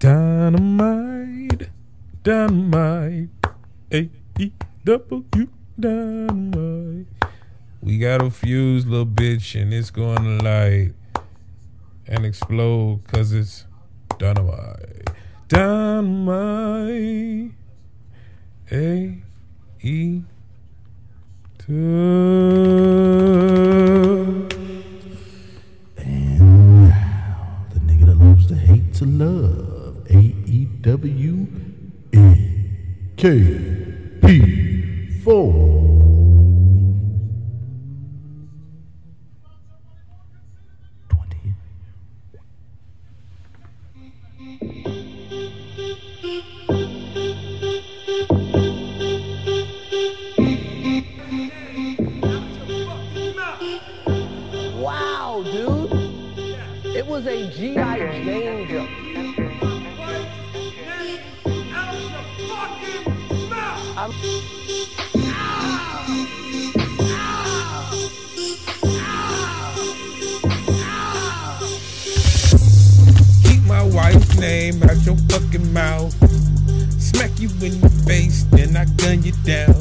Dynamite, dynamite, A E W, dynamite. We got a fuse, little bitch, and it's going to light and explode because it's dynamite. Dynamite, A E W. And now, the nigga that loves to hate to love. E W N K P 4. Out your fucking mouth. Smack you in the face, then I gun you down.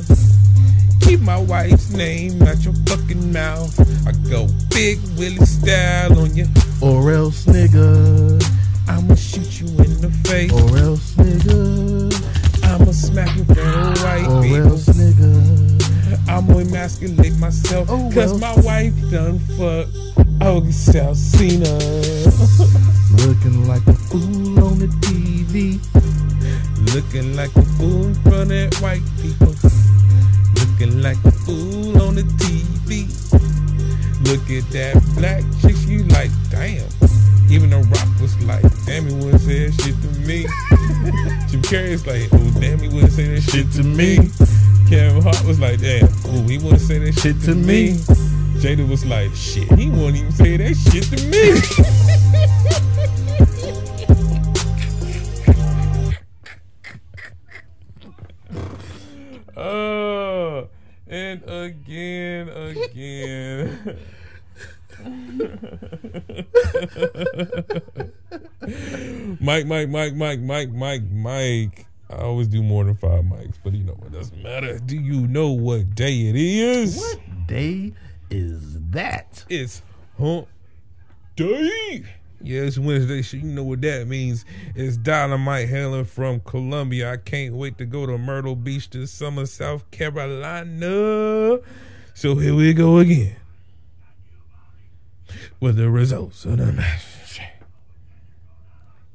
Keep my wife's name out your fucking mouth. I go big Willie style on you. Or else, nigga. I'ma shoot you in the face. Or else, nigga. I'ma smack you for the white Or people. else, nigga. I'ma emasculate myself. Oh, Cause well. my wife done fuck August Alsina. Looking like a fool on the TV. Looking like a fool in front of white people. Looking like a fool on the TV. Look at that black chick, you like, damn. Even The Rock was like, damn, he wouldn't say that shit to me. Jim Carrey's like, oh, damn, he wouldn't say that shit to me. Kevin Hart was like, damn, oh, he wouldn't say that shit to me. Jada was like, shit, he won't even say that shit to me. Mike, Mike, Mike, Mike, Mike, Mike, Mike. I always do more than five mics, but you know what doesn't matter. Do you know what day it is? What day is that? It's hump day. Yeah, it's Wednesday, so you know what that means. It's Dynamite hailing from Columbia. I can't wait to go to Myrtle Beach this summer, South Carolina. So here we go again with the results of the match.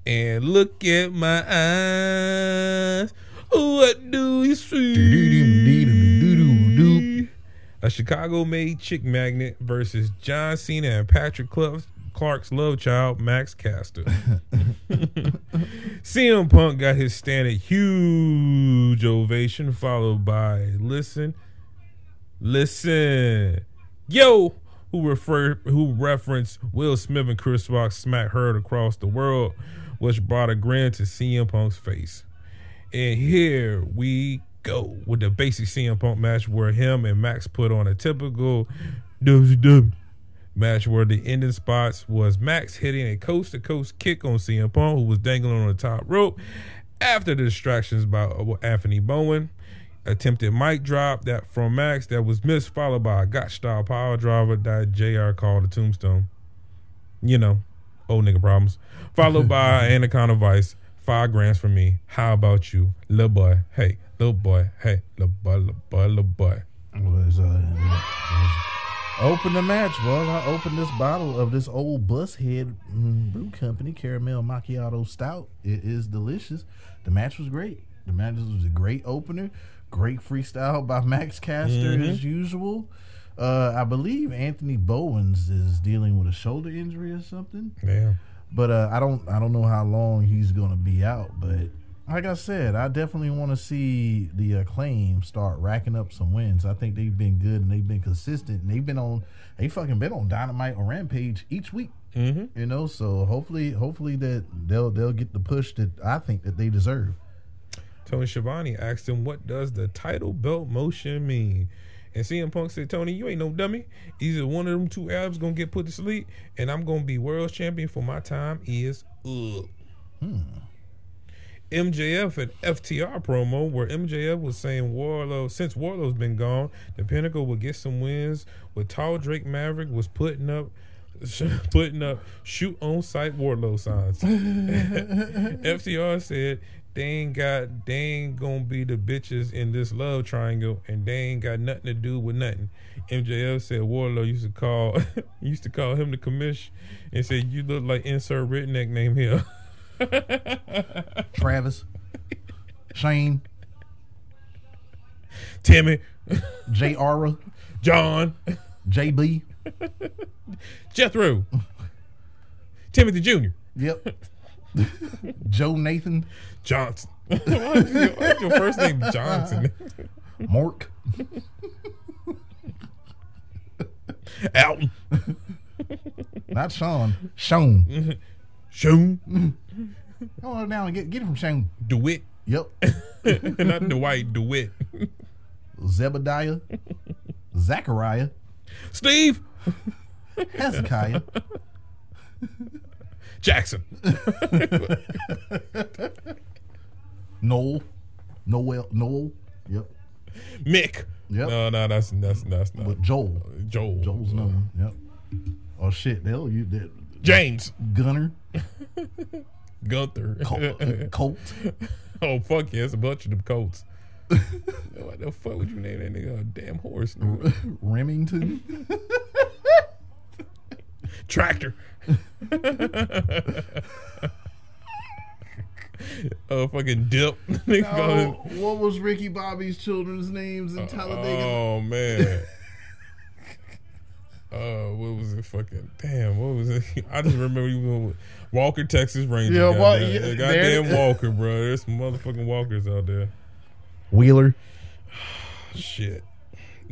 And look at my eyes. What do you see? A Chicago made chick magnet versus John Cena and Patrick Cl- Clark's love child, Max Caster. CM Punk got his standard huge ovation, followed by listen, listen, yo, who refer who referenced Will Smith and Chris Rock smack heard across the world, which brought a grin to CM Punk's face. And here we go with the basic CM Punk match where him and Max put on a typical WCW match where the ending spots was Max hitting a coast to coast kick on CM Punk, who was dangling on the top rope after the distractions by Anthony Bowen. Attempted mic drop that from Max that was missed, followed by a gotch style power driver that JR called a tombstone. You know, old nigga problems. Followed by Anaconda Vise, five grams for me. How about you, little boy? Hey, little boy. Hey, little boy, little boy, little boy. was, uh, open the match. Well, I opened this bottle of this old Bushead mm, Brew Company Caramel Macchiato Stout. It is delicious. The match was great. The match was a great opener. Great freestyle by Max Caster as usual. Uh, I believe Anthony Bowens is dealing with a shoulder injury or something. Yeah. But uh, I don't I don't know how long he's gonna be out. But like I said, I definitely want to see the acclaim start racking up some wins. I think they've been good and they've been consistent and they've been on they fucking been on Dynamite or Rampage each week. Mm-hmm. You know, so hopefully hopefully that they'll they'll get the push that I think that they deserve. Tony Schiavone asked him, "What does the title belt motion mean?" And CM Punk said, "Tony, you ain't no dummy. Either one of them two abs gonna get put to sleep, and I'm gonna be world champion for my time is up." Hmm. MJF and FTR promo where MJF was saying Wardlow since Wardlow's been gone, the Pinnacle will get some wins. With tall Drake Maverick was putting up putting up shoot on sight Wardlow signs. FTR said they ain't got they ain't gonna be the bitches in this love triangle and they ain't got nothing to do with nothing. MJF said Wardlow used to call used to call him the commish and said you look like insert redneck name here. Travis, Shane, Timmy, J. Ara, John, JB. Jethro, Timothy Jr., Yep. Joe Nathan, Johnson. Why is your, your first name Johnson? Mork, Alton, not Sean, Sean. Shone, Come on down and get get it from Sean. DeWitt, Yep. not Dwight, DeWitt, Zebediah, Zachariah, Steve Hezekiah, Jackson, Noel, Noel, Noel. Yep. Mick. Yep. No, no, that's that's that's not But Joel, Joel. Joel's Uh, known. Yep. Oh shit! Hell, you did. James Gunner, Gunther. Colt, Colt, oh fuck yeah, it's a bunch of them Colts. what the fuck would you name that nigga a damn horse? Remington, Tractor. oh fucking dip. Nigga call Oh, it- what was Ricky Bobby's children's names in Talladega? Oh man. Uh, what was it? Fucking damn! What was it? I just remember you went with Walker, Texas Ranger. Yeah, goddamn, yeah, goddamn there- Walker, bro. There's some motherfucking Walkers out there. Wheeler, Shit.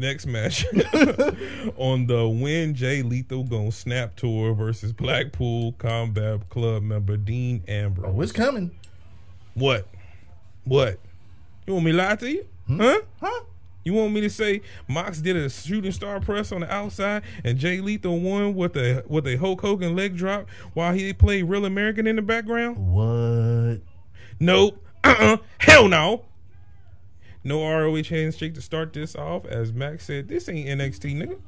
Next match on the Win Jay Lethal Gonna Snap Tour versus Blackpool Combat Club member Dean Ambrose. oh, it's coming. What? What? You want me to lie to you? Hmm? Huh? Huh? You want me to say Mox did a shooting star press on the outside and Jay Lethal won with a with a Hulk Hogan leg drop while he played Real American in the background? What? Nope. Uh-uh. Hell no. No ROH handshake to start this off, as Max said, this ain't NXT, nigga.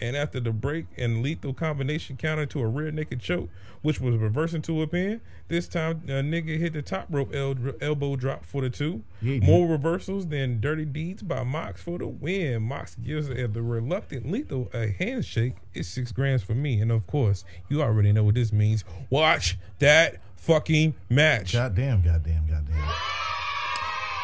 And after the break and lethal combination counter to a rear naked choke, which was reversing to a pin, this time a nigga hit the top rope el- elbow drop for the two. Yeah, More reversals than dirty deeds by Mox for the win. Mox gives uh, the reluctant lethal a handshake. It's six grams for me. And of course, you already know what this means. Watch that fucking match. Goddamn, goddamn, goddamn.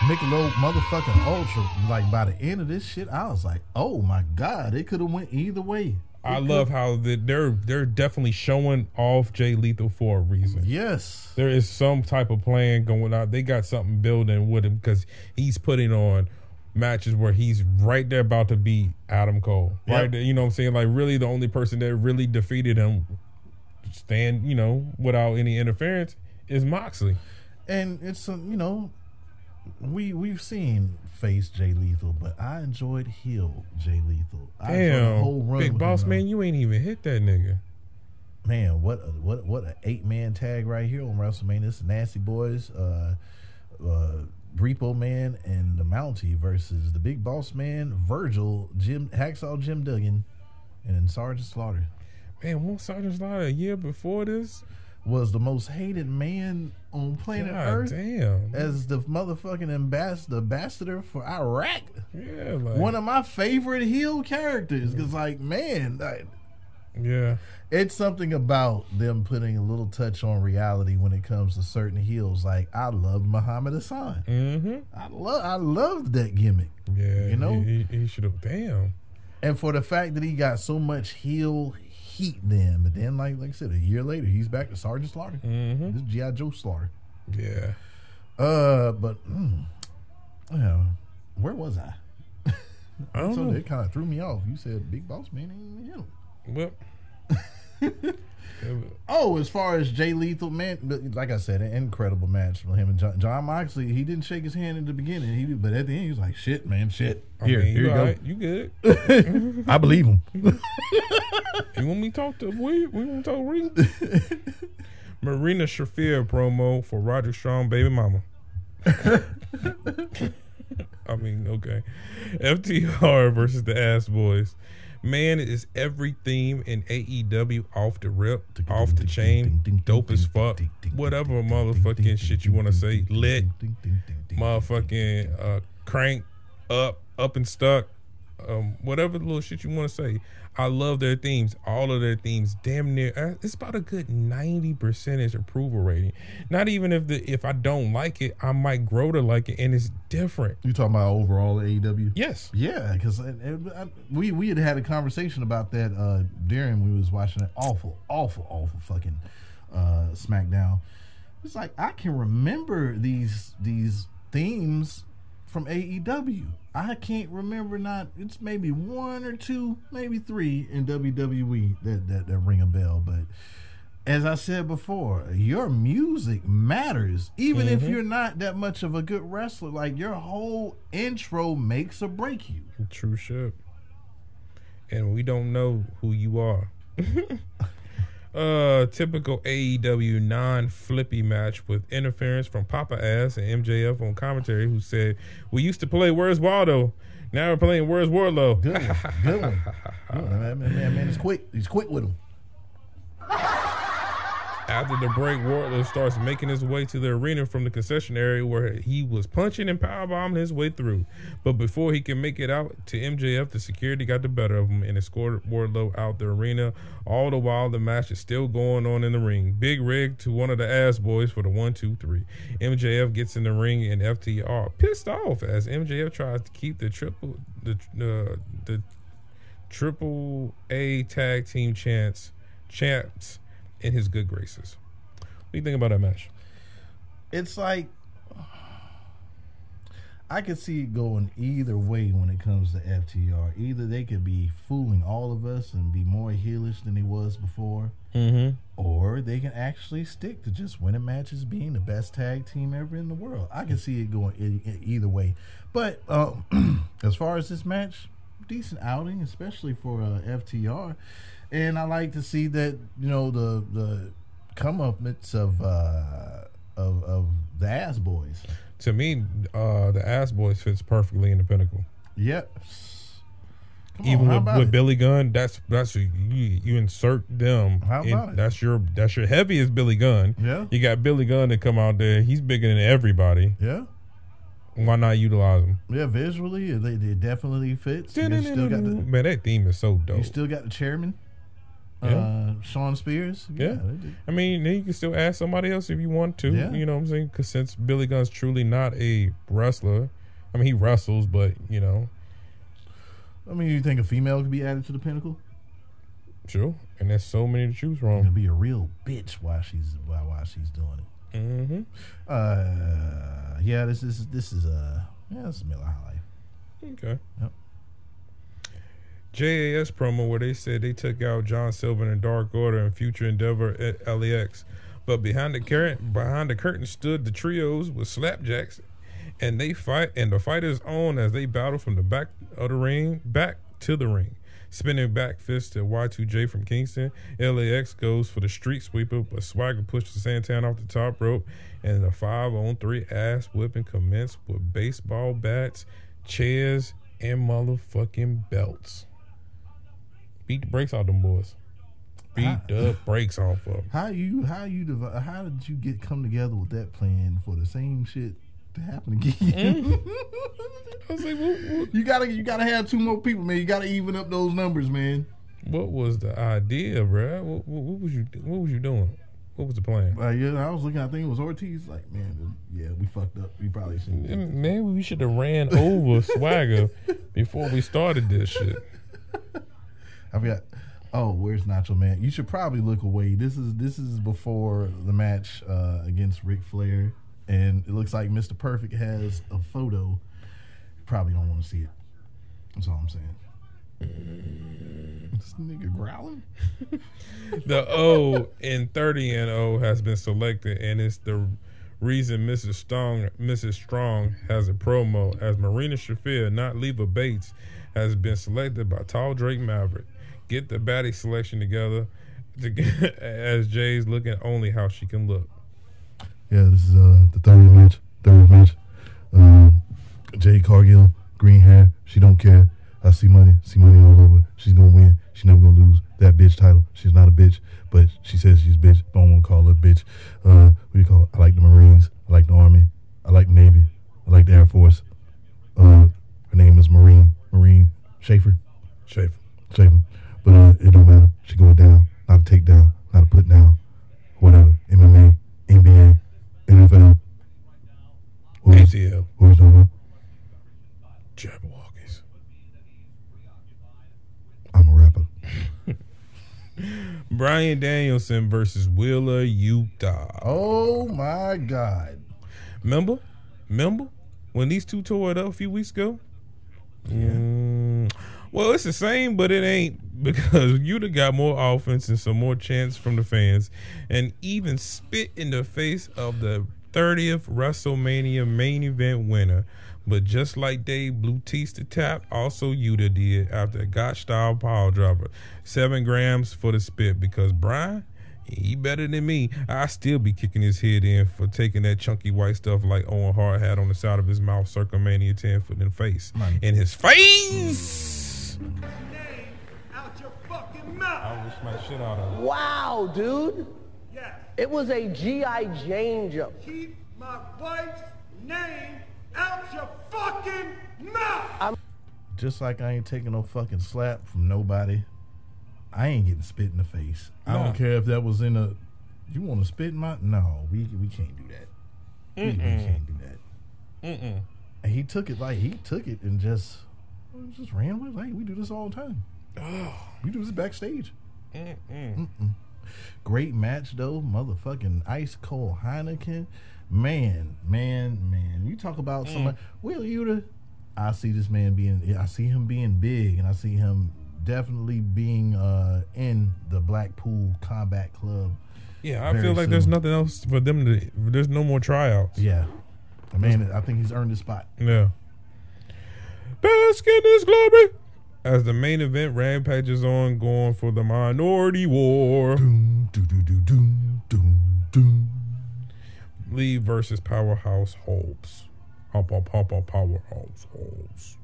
Michelob motherfucking Ultra. Like by the end of this shit, I was like, oh my god, it could have went either way. I love how they're they're definitely showing off Jay Lethal for a reason. Yes. There is some type of plan going on. They got something building with him because he's putting on matches where he's right there about to beat Adam Cole. Yep. Right there, you know what I'm saying? Like really the only person that really defeated him stand, you know, without any interference is Moxley. And it's you know, we we've seen face Jay Lethal, but I enjoyed heel Jay Lethal. I enjoyed the whole Damn. Big boss man, you ain't even hit that nigga. man, what a, what what an eight man tag right here on WrestleMania. Is Nasty Boys, uh, uh, Repo Man, and the Mountie versus the Big Boss Man, Virgil, Jim Hacksaw, Jim Duggan, and then Sergeant Slaughter Man, won't Sergeant Slaughter a year before this? Was the most hated man on planet God Earth damn. as the motherfucking ambassador, ambassador for Iraq. yeah, like, One of my favorite heel characters, because like man, like, yeah. it's something about them putting a little touch on reality when it comes to certain heels. Like I love Muhammad Hassan. Mm-hmm. I love I loved that gimmick. Yeah, You know? he, he, he should have. Damn. And for the fact that he got so much heel heat then, but then like like I said, a year later he's back to Sergeant Slaughter. Mm-hmm. This is G.I. Joe Slaughter. Yeah. Uh but mm, yeah, where was I? I don't So know. it kind of threw me off. You said Big Boss Man ain't hit him. Well, Oh, as far as Jay Lethal, man, like I said, an incredible match for him and Jon, Jon Moxley. He didn't shake his hand in the beginning, he but at the end he was like, "Shit, man, shit." I Here, mean, here you go. alright, You good? I believe him. You want me to talk to we? We want to talk Reed? Marina Shafir promo for Roger Strong, baby mama. I mean, okay. FTR versus the Ass Boys. Man, is every theme in AEW off the rip, off the chain, dope as fuck, whatever motherfucking shit you want to say, lit, motherfucking uh, crank, up, up and stuck, um, whatever little shit you want to say. I love their themes, all of their themes. Damn near, uh, it's about a good ninety percentage approval rating. Not even if the if I don't like it, I might grow to like it, and it's different. You talking about overall AEW? Yes, Yeah, because we we had had a conversation about that uh, during we was watching an awful, awful, awful fucking uh, SmackDown. It's like I can remember these these themes from AEW. I can't remember not. It's maybe one or two, maybe three in WWE that that, that ring a bell, but. As I said before, your music matters. Even if mm-hmm. you're not that much of a good wrestler, like your whole intro makes or break you. true shit. And we don't know who you are. uh, typical AEW non-flippy match with interference from Papa Ass and MJF on commentary, who said, "We used to play Where's Waldo, now we're playing Where's Wardlow." Good one. Good one. Good one. Man, man, man, man, he's quick. He's quick with him. After the break, Wardlow starts making his way to the arena from the concession area where he was punching and powerbombing his way through. But before he can make it out to MJF, the security got the better of him and escorted Wardlow out the arena. All the while, the match is still going on in the ring. Big rig to one of the ass boys for the one, two, three. MJF gets in the ring and FTR pissed off as MJF tries to keep the triple the uh, the triple A tag team chance champs in his good graces. What do you think about that match? It's like I could see it going either way when it comes to FTR. Either they could be fooling all of us and be more heelish than he was before, Mm-hmm. or they can actually stick to just winning matches, being the best tag team ever in the world. I can see it going either way. But uh, as far as this match, decent outing, especially for uh, FTR. And I like to see that you know the the comeuppance of uh, of of the ass boys. To me, uh, the Ass Boys fits perfectly in the pinnacle. Yep. Come Even how with, with? Billy Gunn, that's that's you, you insert them. How about it? That's your that's your heaviest Billy Gunn. Yeah. You got Billy Gunn to come out there. He's bigger than everybody. Yeah. Why not utilize him? Yeah, visually, it, it definitely fits. Still got the Man, that theme is so dope. you still got the chairman, Yeah. uh, Shawn Spears. Yeah. did. I mean, then you can still ask somebody else if you want to. Yeah. You know what I'm saying? Because since Billy Gunn's truly not a wrestler, I mean, he wrestles, but you know, I mean, you think a female could be added to the pinnacle? sure. And there's so many to choose Gonna be a real bitch while she's while, while she's doing it. Mm-hmm. Uh, yeah, this is this is uh, yeah, this is Miller High Life. Okay. Yep. JAS promo where they said they took out John Silver and Dark Order and Future Endeavor at LAX, but behind the curtain, behind the curtain stood the trios with slapjacks, and they fight and the fighters on as they battle from the back of the ring back to the ring. Spinning back fist to Y2J from Kingston. LAX goes for the street sweeper, but Swagger pushes Santana off the top rope, and the five on three ass whipping commenced with baseball bats, chairs, and motherfucking belts. Beat the brakes off them boys. Beat Ah. the brakes off of them. How you how you div- how did you get come together with that plan for the same shit to happen again? I was like, what, what, you gotta you gotta have two more people, man. You gotta even up those numbers, man. what was the idea, bruh? What, what, what was you What was you doing? What was the plan? Uh, yeah, I was looking. I think it was Ortiz. Like, man, yeah, we fucked up. We probably should. Maybe we should have ran over Swagger before we started this shit. I forgot. Oh, where's Nacho Man? You should probably look away. This is this is before the match uh, against Ric Flair, and it looks like Mr. Perfect has a photo. Probably don't want to see it. That's all I'm saying. This nigga growling. The O in 30 and O has been selected, and it's the reason Mrs. Strong, Mrs. Strong has a promo as Marina Shafir, not Leva Bates, has been selected by Tall Drake Maverick. Get the baddie selection together to, as Jay's looking only how she can look. Yeah, this is uh the 30 match. third match. Um, Jade Cargill, green hair. She don't care. I see money. See money all over. She's gonna win. She's never gonna lose that bitch title. She's not a bitch, but she says she's bitch. I don't want to call her bitch. Uh, what do you call it? I like the Marines. I like the Army. I like the Navy. I like the Air Force. Uh, her name is Marine. Marine Schaefer. Schaefer. Schaefer. But uh, it don't matter. She going down. Not a takedown. Not a put down. Whatever. MMA, NBA, NFL. What was, ATL. what was talking about? Jabberwockies. I'm a rapper. Bryan Danielson versus Wheeler Yuta. Oh my God. Remember? Remember when these two tore it up a few weeks ago? Mm, well, it's the same, but it ain't because Yuta got more offense and some more chance from the fans, and even spit in the face of the 30th WrestleMania main event winner. But just like Dave Bautista tapped, also Yuta did after a Gotch style power dropper. Seven grams for the spit because Bryan, he better than me. I still be kicking his head in for taking that chunky white stuff like Owen Hart had on the side of his mouth, Circumania 10 foot in the face. In his face! Name out your fucking mouth. I wish my shit out of Wow, dude. Yes. It was a G.I. Jane jump. Keep my wife's name out your fucking mouth. Just like I ain't taking no fucking slap from nobody. I ain't getting spit in the face. I don't care if that was in a. You want to spit in my? No, we we can't do that. We, we can't do that. Mm-mm. And he took it like he took it and just just ran with it. Like we do this all the time. Oh. We do this backstage. Mm-mm. Great match though, motherfucking ice cold Heineken. Man, man, man. You talk about somebody. Will Yuta, I see this man being. I see him being big, and I see him definitely being uh, in the Blackpool Combat Club. Yeah, I feel like there's nothing else for them to. There's no more tryouts. Yeah, man. I think he's earned his spot. Yeah. Bask in this glory. As the main event rampages on, going for the minority war. Doom, doo, doo, doo, doom, doom, doom. Lee versus Powerhouse Hobbs. Hop, hop, hop, hop, Powerhouse Hobbs.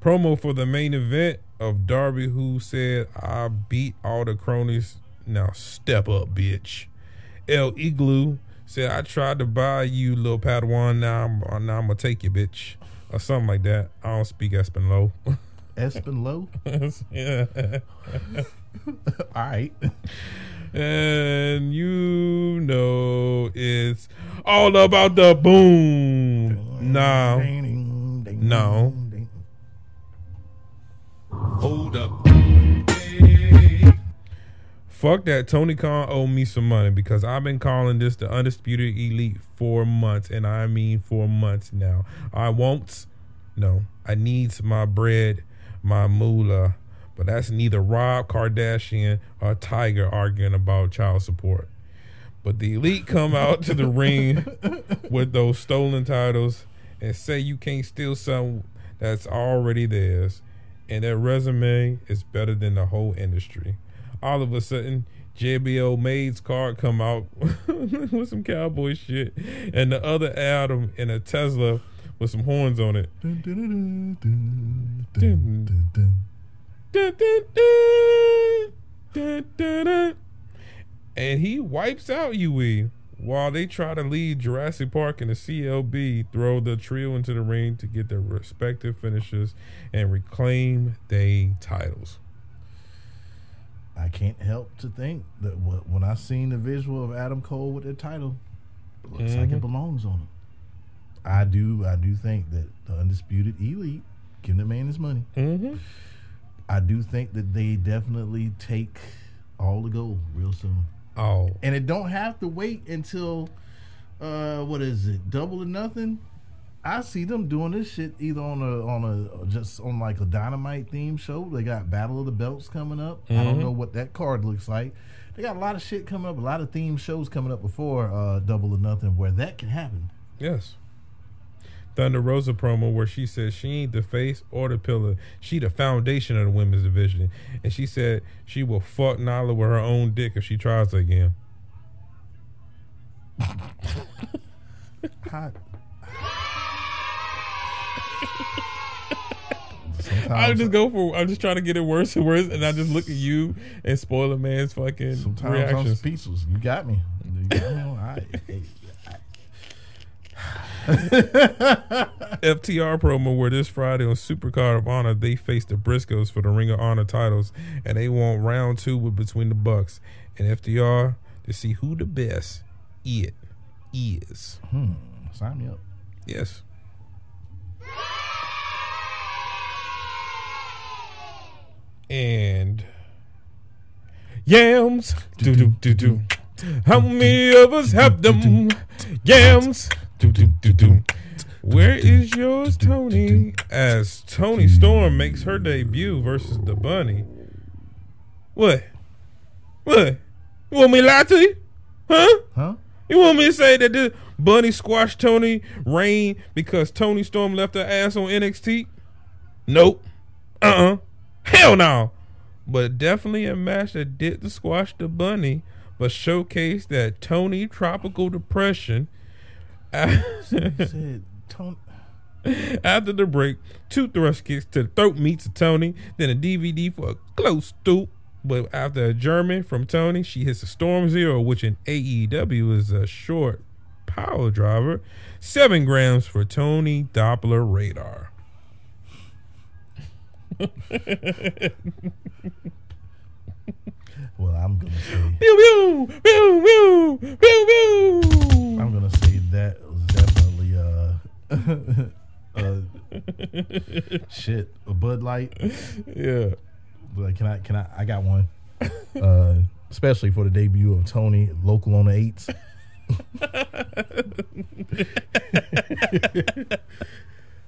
Promo for the main event of Darby, who said, I beat all the cronies. Now step up, bitch. El Igloo said, I tried to buy you, little Padawan. Now I'm, now I'm going to take you, bitch. Or something like that. I don't speak Espanol. Espen Low. yeah. All right. And you know it's all about the boom. No. No. Hold up. Fuck that. Tony Khan owe me some money because I've been calling this the Undisputed Elite for months, and I mean for months now. I won't. No. I needs my bread, my moolah. But that's neither Rob Kardashian or Tiger arguing about child support. But the elite come out to the ring with those stolen titles and say you can't steal something that's already theirs. And their resume is better than the whole industry. All of a sudden, JBO Maid's card come out with some cowboy shit, and the other Adam in a Tesla with some horns on it. And he wipes out UE while they try to lead Jurassic Park and the CLB throw the trio into the ring to get their respective finishes and reclaim their titles. I can't help to think that when I seen the visual of Adam Cole with the title, it looks like Mhm. it belongs on him. I do, I do think that the undisputed elite give the man his money. Mm-hmm. I do think that they definitely take all the gold real soon, Oh, and it don't have to wait until uh what is it, double or nothing. I see them doing this shit either on a on a just on like a dynamite theme show. They got Battle of the Belts coming up. I don't Mhm. know what that card looks like. They got a lot of shit coming up, a lot of theme shows coming up before uh, Double or Nothing, where that can happen. yes. Thunder Rosa promo where she says she ain't the face or the pillar. She the foundation of the women's division. And she said she will fuck Nyla with her own dick if she tries again. Hot I just go for. I'm just trying to get it worse and worse, and I just look at you and spoil a man's fucking sometimes I'm reactions. speechless. You got me. You got me. on- I- FTR promo where this Friday on Supercard of Honor they face the Briscoes for the Ring of Honor titles, and they want round two with between the Bucks and FTR to see who the best it is. hmm, sign me up. Yes. And yams, do do do do. How many of us have them yams? Do do do do. Where is yours, Tony? As Toni Storm makes her debut versus the Bunny. What? What? You want me to lie to you? Huh? Huh? You want me to say that the Bunny squashed Tony Rain because Toni Storm left her ass on NXT? Nope. Uh uh Hell no. But definitely a match that didn't squash the Bunny, but showcased that Tony Tropical Depression. Said After the break, two thrust kicks to the throat meets of Tony, then a DVD for a close stoop. But after a German from Tony, she hits a Storm Zero, which in AEW is a short power driver. Seven grams for Tony Doppler radar. Well, I'm gonna say. Pew pew pew pew pew pew. I'm gonna say that was definitely uh, uh shit a Bud Light. Yeah. Like, can I? Can I? I got one. Uh, especially for the debut of Tony, local on the eights.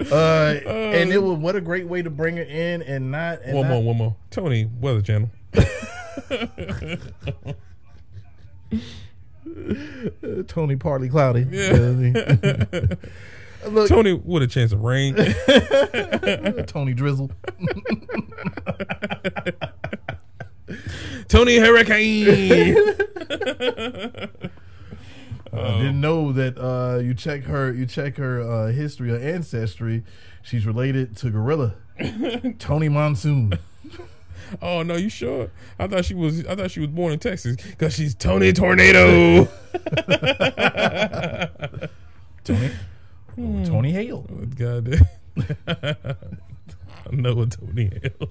uh, and it was what a great way to bring her in and not and One not- more, one more. Tony Weather Channel. Tony partly cloudy. Yeah. Look, Tony with a chance of rain. Tony Drizzle. Tony Hurricane. I didn't know that uh, you check her you check her uh, history or ancestry. She's related to Gorilla. Tony Monsoon. oh no, you sure? I thought she was. I thought she was born in Texas because she's Tony Tornado. Tony oh, Tony Hale. God damn. I know what Tony Hale.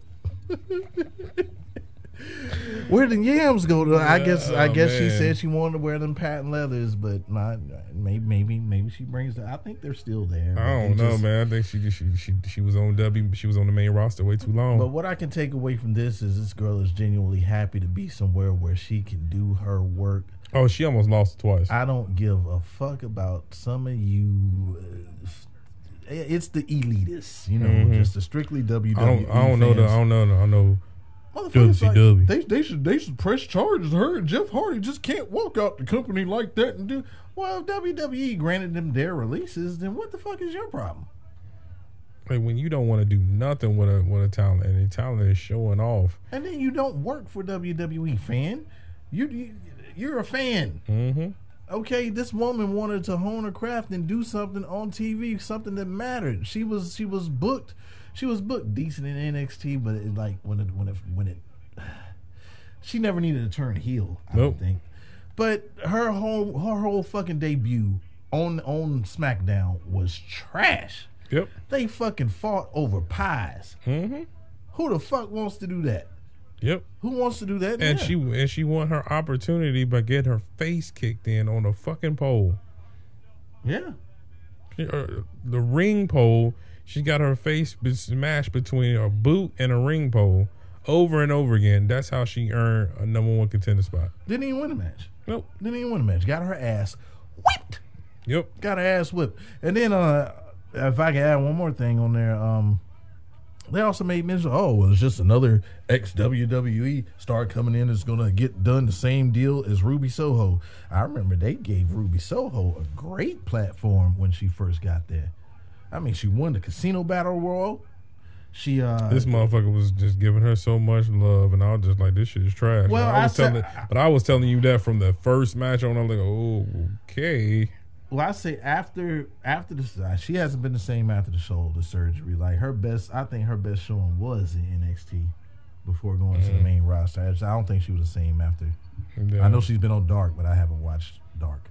Where the yams go to? I guess I Oh, guess she said she wanted to wear them patent leathers, but not maybe maybe maybe she brings them. I think they're still there. I don't know, just- man. I think she she she she was on W. She was on the main roster way too long. But what I can take away from this is this girl is genuinely happy to be somewhere where she can do her work oh, she almost lost twice. I don't give a fuck about some of you. Uh, it's the elitists, you know, just the strictly WWE. Mm-hmm. I don't. I don't know. The, I don't know. the- I know. Motherfuckers like, WCW. they they should they should press charges. Her and Jeff Hardy just can't walk out the company like that and do. Well, if WWE granted them their releases, then what the fuck is your problem? Like when you don't want to do nothing with a with a talent, and the talent is showing off. And then you don't work for WWE, fan. You, you you're a fan. Mm-hmm. okay, this woman wanted to hone her craft and do something on TV, something that mattered. She was she was booked, she was booked decent in NXT, but it, like when it when it when it, she never needed to turn heel. I Nope. don't think. But her whole her whole fucking debut on on SmackDown was trash. Yep. They fucking fought over pies. Mm-hmm. Who the fuck wants to do that? Yep. Who wants to do that? And Yeah. she and she won her opportunity by getting her face kicked in on a fucking pole. yeah. Uh, the ring pole. She got her face smashed between a boot and a ring pole over and over again. That's how she earned a number one contender spot. Didn't even win the match. Nope. Didn't even win the match. Got her ass whipped. Yep. got her ass whipped. And then uh if I could add one more thing on there, um they also made mention, oh, well, it's just another ex WWE star coming in that's gonna get done the same deal as Ruby Soho. I remember they gave Ruby Soho a great platform when she first got there. I mean, she won the Casino Battle Royale. She uh This motherfucker was just giving her so much love, and I was just like, "This shit is trash." Well, I was I said- telling, but I was telling you that from the first match on. I'm like, "Oh, okay." Well, I say after after this, uh, she hasn't been the same after the shoulder surgery. Like her best, I think her best showing was in NXT before going to the Mm-hmm. main roster. I I don't think she was the same after. Yeah. I know she's been on Dark, but I haven't watched Dark.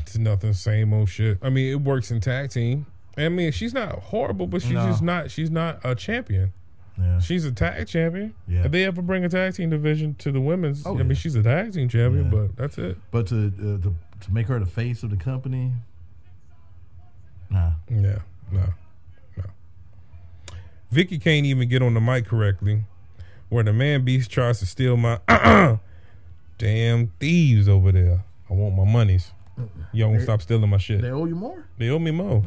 It's nothing, same old shit. I mean, it works in tag team. I mean, she's not horrible, but she's No. just not. She's not a champion. Yeah, She's a tag champion. Yeah. If they ever bring a tag team division to the women's, Oh, I mean, she's a tag team champion, Yeah. but that's it. but to, uh, to to make her the face of the company, nah. Yeah, no, no. Vicky can't even get on the mic correctly. Where the man beast tries to steal my damn thieves over there. I want my monies. Y'all gonna stop stealing my shit. They owe you more. They owe me more.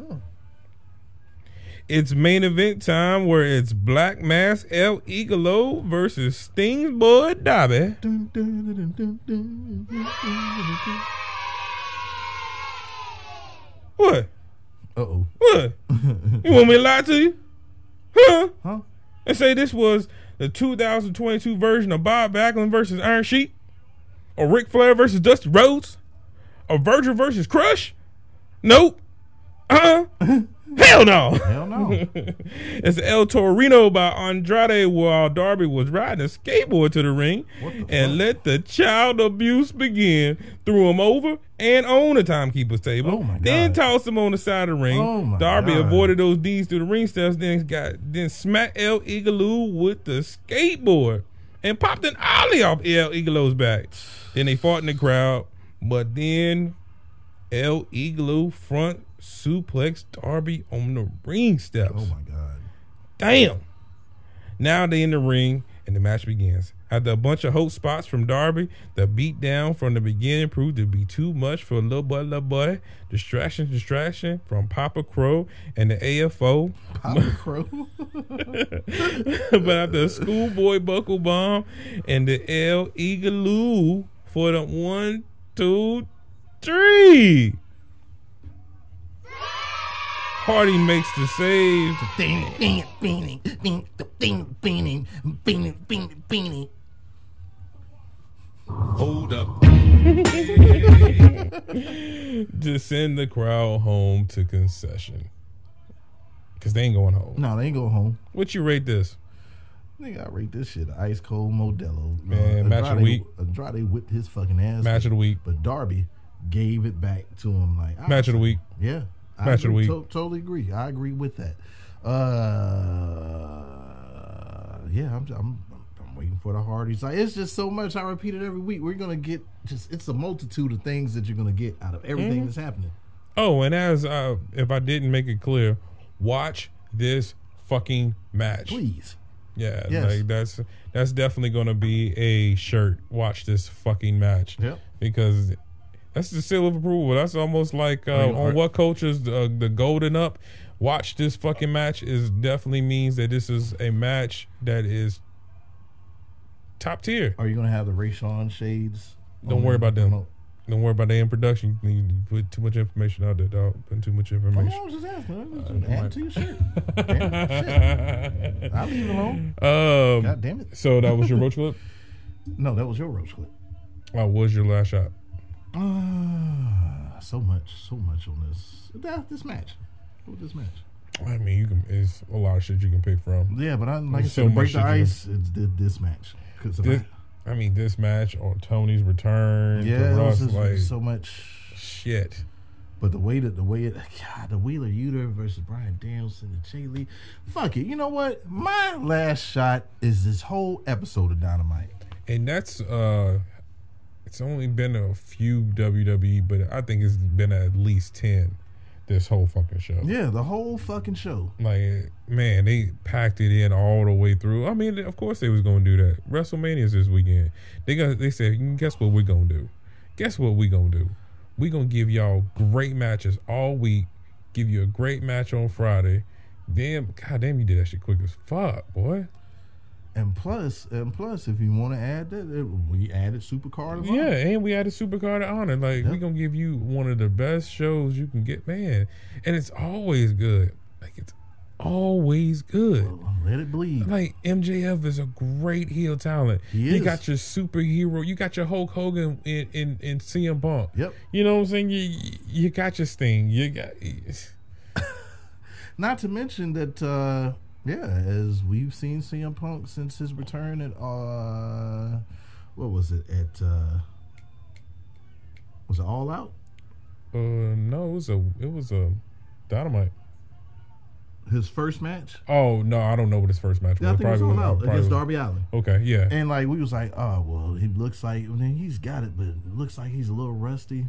It's main event time where it's Black Mass El Igalo versus Sting boy Dobby. What? Uh oh. What? you want me to lie to you? Huh? Huh? And say this was the 2022 version of Bob Backlund versus Iron Sheik, or Ric Flair versus Dusty Rhodes, or Virgil versus Crush? Nope. Uh. Hell no. Hell no. It's El Torino by Andrade while Darby was riding a skateboard to the ring the and fuck? let the child abuse begin. Threw him over and on the timekeeper's table. Oh my God. Then tossed him on the side of the ring. Oh my Darby God. avoided those D's through the ring steps, then got then smacked El Igaloo with the skateboard and popped an ollie off El Igalo's back. Then they fought in the crowd, but then El Igaloo front suplex Darby on the ring steps. Oh my god. Damn. Now they in the ring and the match begins. After a bunch of hope spots from Darby, the beatdown from the beginning proved to be too much for little boy, little boy. Distraction, distraction from Papa Crow and the AFO. Papa Crow. but after a schoolboy buckle bomb and the El Eagaloo for the one, two, three. Hardy makes the save. Hold up. to send the crowd home to concession. Cause they ain't going home. no, they ain't go home. What you rate this? Nigga, I rate this shit ice cold Modelo. Uh, Man, match of the week. Andrade whipped his fucking ass. Match of the week. But Darby gave it back to him like Match of the week. Yeah. I Match of the week. to- totally agree. I agree with that. Uh yeah, I'm, I'm I'm waiting for the Hardys. Like it's just so much. I repeat it every week. We're gonna get just it's a multitude of things that you're gonna get out of everything Mm-hmm. that's happening. Oh, and as uh, if I didn't make it clear, watch this fucking match. Please. Yeah, Yes. like that's that's definitely gonna be a shirt. Watch this fucking match. Yep. Because that's the seal of approval. That's almost like uh, on what coaches uh, the golden up. Watch this fucking match is definitely means that this is a match that is top tier. Are you gonna have the Rayshawn shades? Don't worry about them. Don't worry about their in production. You need to put too much information out there, dog. Put too much Oh, information. I was just asking. Uh, Add might- it to your shirt. Damn it, shit. I'll leave it alone. Um, God damn it. so that was your roach clip. No, that was your roach clip. Oh, what was your last shot? Ah, so much, so much on this. That, this match. With this match. I mean, you can. It's a lot of shit you can pick from. Yeah, but I like I said, so break the ice. It's this match. 'Cause if This, I- I mean, this match or Tony's return. yeah, Russ, like so much. shit. But the way that the way it, God, the Wheeler Yuta versus Bryan Danielson and Jay Lee. Fuck it. You know what? My last shot is this whole episode of Dynamite. And that's uh, it's only been a few WWE, but I think it's been at least ten. This whole fucking show. Yeah, the whole fucking show. Like man, they packed it in all the way through. I mean, of course they was gonna do that. WrestleMania's this weekend. They got they said, guess what we're gonna do? Guess what we gonna do? We gonna give y'all great matches all week. Give you a great match on Friday. Damn, god damn, you did that shit quick as fuck, boy. And plus, and plus, if you want to add that, it- we added Supercard. of Yeah, Honor. and we added a supercard of honor. Like we Yep. gonna give you one of the best shows you can get, man. And it's always good. Like it's always good. Let it bleed. Like MJF is a great heel talent. He is. You got your superhero. You got your Hulk Hogan in in, in CM Punk. Yep. You know what I'm saying? You you got your Sting. You got. Not to mention that, uh, yeah, as we've seen CM Punk since his return at, uh, what was it at? Uh, was it All Out? Uh, no, it was a it was a dynamite. His first match. Oh no, I don't know what his first match was. Yeah, I think it was All Out against Darby Allin. Okay, yeah. And like we was like, oh well, he looks like. I mean, he's got it, but it looks like he's a little rusty.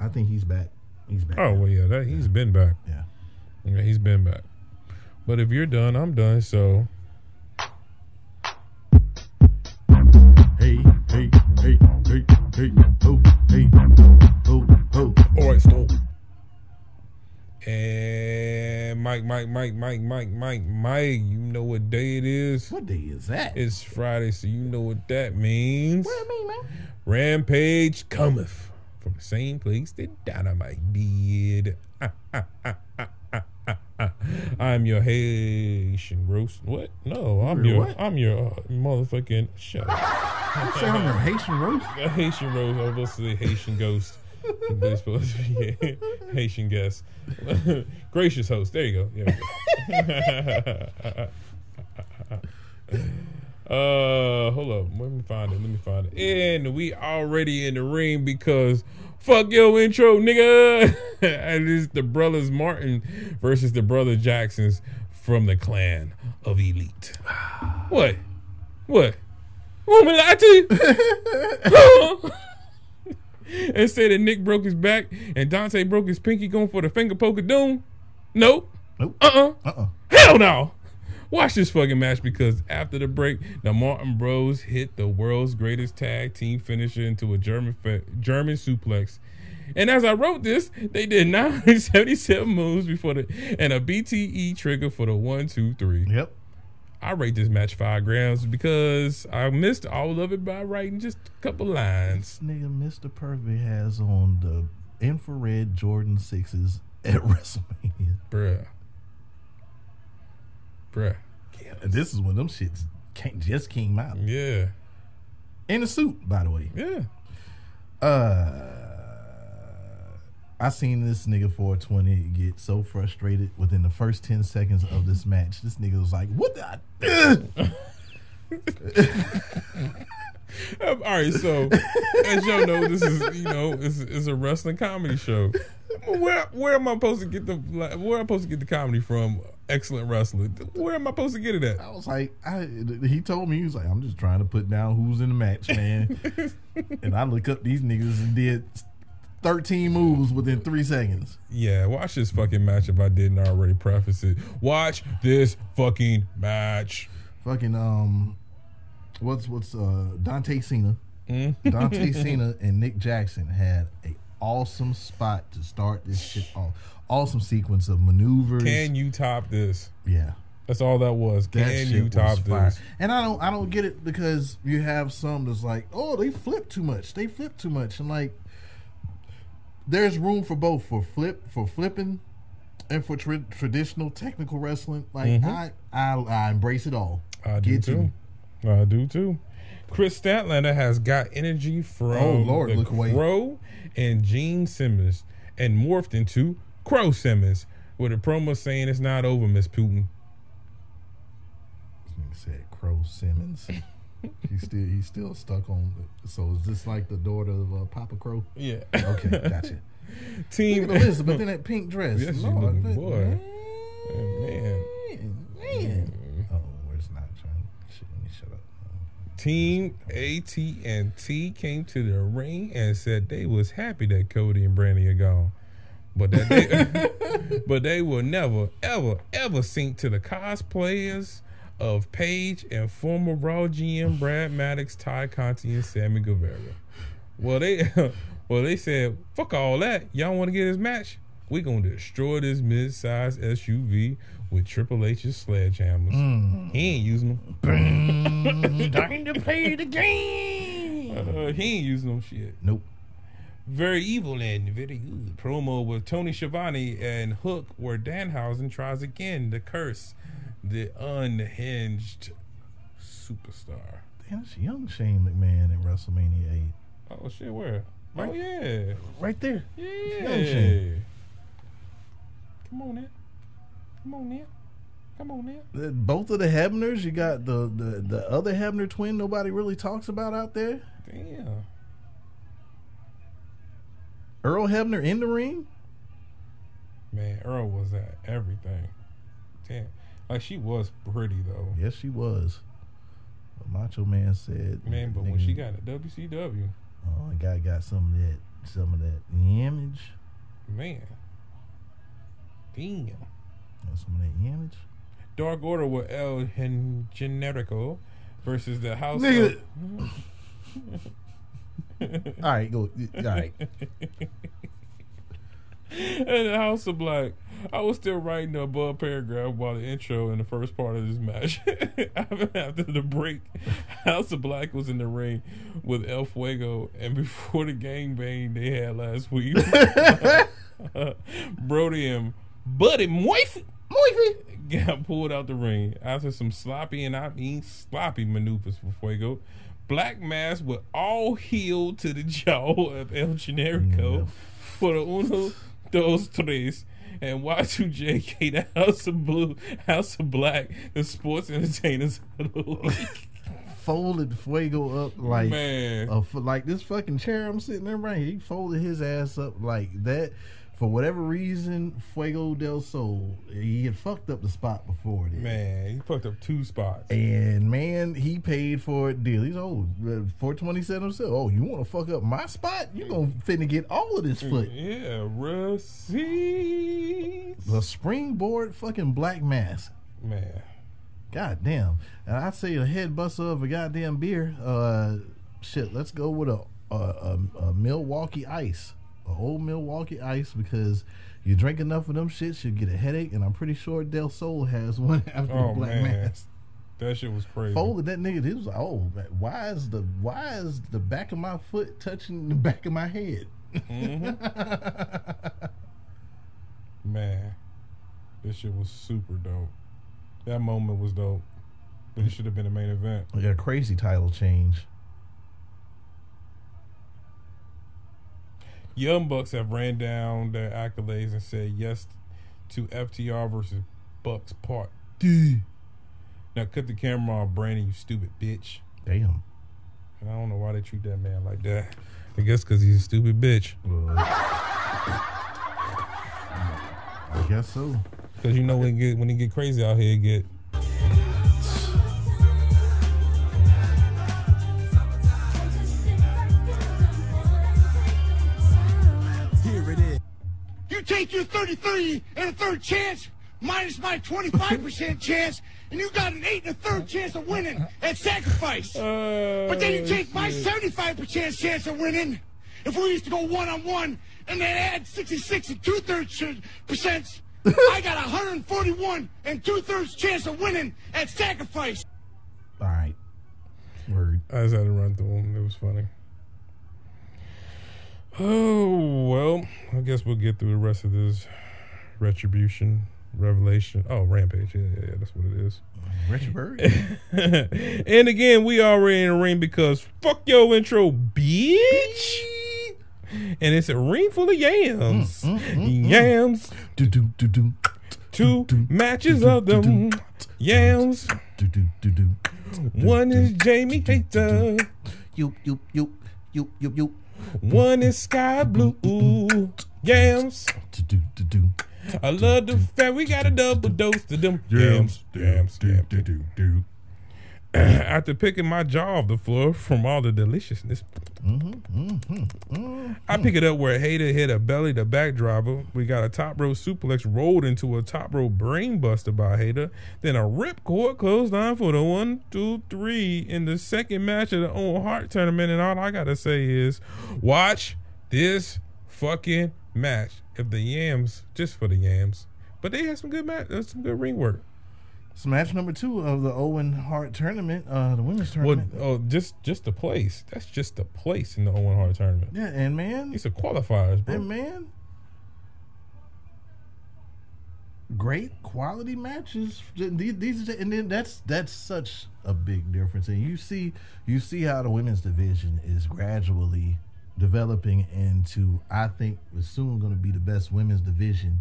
I think he's back. He's back. oh well, yeah. That he's been back. yeah. Yeah, he's been back. But if you're done, I'm done. So Hey, hey, hey, hey, hey, oh, hey, oh, oh. all right, stop. And Mike, Mike, Mike, Mike, Mike, Mike, Mike. You know what day it is? What day is that? It's Friday, so you know what that means. What do you mean, man? Rampage cometh from the same place that Dynamite did. I'm your Haitian roast. What? No, I'm Your your. I'm your uh, motherfucking. Shut up. You say I'm your Haitian roast? A Haitian roast. I was supposed to say Haitian ghost. but it's supposed to be Haitian guest. Gracious host. There you go. There you go. Uh, hold up. Let me find it. Let me find it. And we already in the ring because fuck your intro, nigga. and it's the brothers Martin versus the brother Jacksons from the clan of Elite. What? What? Want me to lie to you? And say that Nick broke his back and Dante broke his pinky going for the finger poke of doom? Nope. Nope. Uh-uh. Uh-uh. Hell no. Watch this fucking match because after the break, the Martin Bros hit the world's greatest tag team finisher into a German fa- German suplex. And as I wrote this, they did 977 moves before the and a BTE trigger for the one, two, three. Yep. I rate this match five grams because I missed all of it by writing just a couple lines. This Nigga, Mr. Perfect has on the infrared Jordan 6s at WrestleMania. Bruh. Bruh. And this is when them shits came, just came out. Yeah. In a suit, by the way. Yeah. Uh, I seen this nigga 420 get so frustrated within the first 10 seconds of this match. This nigga was like, what the? Um, all right, so as y'all know, this is you know it's, it's a wrestling comedy show. Where where am I supposed to get the where am I supposed to get the comedy from? Excellent wrestling. Where am I supposed to get it at? I was like, I, he told me, he was like, I'm just trying to put down who's in the match, man. and I look up these niggas and did 13 moves within three seconds. Yeah, watch this fucking match if I didn't already preface it. Watch this fucking match. Fucking, um, what's, what's, uh, Dante Cena. Mm-hmm. Dante Cena and Nick Jackson had a awesome spot to start this shit off. Awesome sequence of maneuvers. Can you top this? yeah. That's all that was. Can shit you top this? And I don't I don't get it because you have some that's like, oh, they flip too much. They flip too much. And like there's room for both for flip for flipping and for tra- traditional technical wrestling. Like I, I I embrace it all. Mm-hmm. I do Get too. I do too. Kris Statlander has got energy from Oh, Lord, the. Crow and Gene Simmons and morphed into Crow Simmons with a promo saying it's not over, Miss Putin. This nigga said Crow Simmons. he's still he's still stuck on. So is this like the daughter of uh, Papa Crow? Yeah. Okay, gotcha. Team Look at Elizabeth in that pink dress. Yes, Lord, boy. Man, Man. man. Oh, where's not trying? Shit, let me shut up. Team AT&T came to the ring and said they was happy that Cody and Brandi are gone. But that they, but they will never, ever, ever sink to the cosplayers of Paige and former Raw GM Brad Maddox, Tay Conti, and Sammy Guevara. Well, they, well, they said, "Fuck all that. Y'all want to get this match? We gonna destroy this mid-sized SUV with Triple H's sledgehammers. He ain't using them. Time to play the game. Uh, he ain't using them shit. Nope. very evil and very good promo with Tony Schiavone and Hook, where Danhausen tries again to curse the unhinged superstar. Damn, it's young Shane McMahon at WrestleMania 8. Oh shit, where? Oh Right. yeah, Right there. yeah. young Shane. Come on in, come on in, come on. The- Both of the Hebners, you got the, the, the other Hebner twin nobody really talks about out there. Damn. Earl Hebner in the ring. Man, Earl was at everything. Damn. Like she was pretty though. Yes, she was. But Macho Man said, Man, but when she got to WCW, oh, the guy got some of that, some of that image, man. Damn. Got some of that image. Dark Order with El Generico versus the House Nigga. of All right, go. All right. and the House of Black. I was still writing the above paragraph while the intro in the first part of this match. After the break, House of Black was in the ring with El Fuego, and before the gangbang they had last week, Brody and Buddy Moify got pulled out the ring after some sloppy and I mean sloppy maneuvers for Fuego. Black Mass with all heel to the jaw of El Generico mm, for the uno, dos, tres. And Y2J, the House of Blue, House of Black, the sports entertainers of the week. Folded Fuego up like Man. a like this fucking chair I'm sitting in right here. He folded his ass up like that. For whatever reason, Fuego del Sol, he had fucked up the spot before this. Man, he fucked up two spots. And man, he paid for it deal. He's four twenty seven himself. Oh, you want to fuck up my spot? You're gonna finna get all of this foot. Yeah, receipts. The springboard fucking black mask. Man. God damn. And I say a head buster of a goddamn beer. Uh, shit. Let's go with a a, a, a Milwaukee Ice, old Milwaukee Ice, because you drink enough of them shits, you'll get a headache, and I'm pretty sure Del Sol has one after Oh, black man. mask. That shit was crazy. Folded that nigga. He was like, oh, man, why is the why is the back of my foot touching the back of my head? Mm-hmm. Man, this shit was super dope. That moment was dope. But it should have been the main event. We got a crazy title change. Young Bucks have ran down their accolades and said yes to FTR versus Bucks Part D. Now cut the camera off, Brandon, you stupid bitch. Damn. And I don't know why they treat that man like that. I guess because he's a stupid bitch. Well, I guess so. Because you know when he get when he get crazy out here, he get take your 30-30 and a third chance, minus my 25% chance, and you got an eight and a third chance of winning at sacrifice. Oh, but then you take my 75% chance of winning. If we used to go one-on-one and then add 66 and two-thirds percent, I got 141 and two-thirds chance of winning at sacrifice. All right. Word. I just had to run through them. It was funny. Oh well, I guess we'll get through the rest of this retribution, revelation. Oh, rampage. Yeah, yeah, yeah that's what it is. Uh, Richard Bird. and again, we already in the ring because fuck your intro, bitch. And it's a ring full of yams. Mm, mm, mm, yams. do do do do. Two matches of them. Yams. Do do do do. One is Jamie Hayter. You you you you you you. One is Sky Blue. Yams. I love the fact we got a double dose to them yams. Yams. Yams. do do do. After picking my jaw off the floor from all the deliciousness, I pick it up where Hayter hit a belly to back driver. We got a top row suplex rolled into a top row brain buster by Hayter. Then a ripcord closed on for the one, two, three in the second match of the Owen Hart tournament. And all I gotta say is, watch this fucking match. If the yams, just for the yams, but they had some good match, uh, some good ring work. It's match number two of the Owen Hart tournament, uh, the women's Well, tournament. oh, just just the place. That's just the place in the Owen Hart tournament. yeah, and man, These are qualifiers, bro. and man, great quality matches. These, and then that's that's such a big difference. And you see, you see how the women's division is gradually developing into. I think is soon going to be the best women's division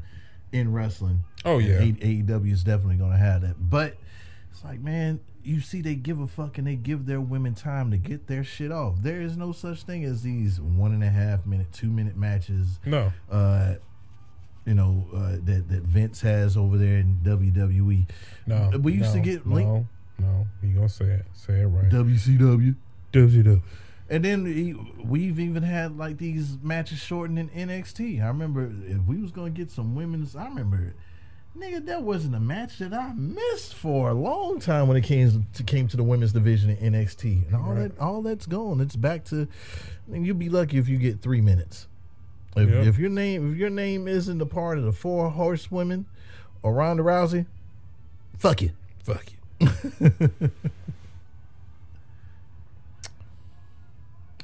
in wrestling. Oh, yeah. AEW is definitely going to have that. But it's like, man, you see, they give a fuck and they give their women time to get their shit off. There is no such thing as these one and a half minute, two minute matches. No. Uh, you know uh, that that Vince has over there in WWE. No. we used to no, get no, linked No, you gonna say it? Say it right. WCW, WCW. And then he, we've even had like these matches shortened in NXT. I remember if we was gonna get some women's, I remember. Nigga, that wasn't a match that I missed for a long time when it came to came to the women's division in NXT, and all Right. that all that's gone. It's back to. Mean, you'll be lucky if you get three minutes. If, Yep. if your name if your name isn't a part of the four horsewomen or Ronda Rousey, fuck you. Fuck you.